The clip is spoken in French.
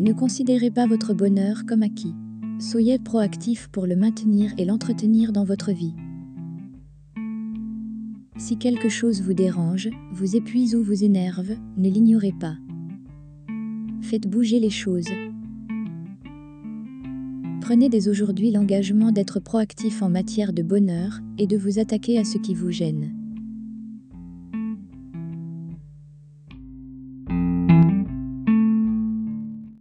Ne considérez pas votre bonheur comme acquis. Soyez proactif pour le maintenir et l'entretenir dans votre vie. Si quelque chose vous dérange, vous épuise ou vous énerve, ne l'ignorez pas. Faites bouger les choses. Prenez dès aujourd'hui l'engagement d'être proactif en matière de bonheur et de vous attaquer à ce qui vous gêne.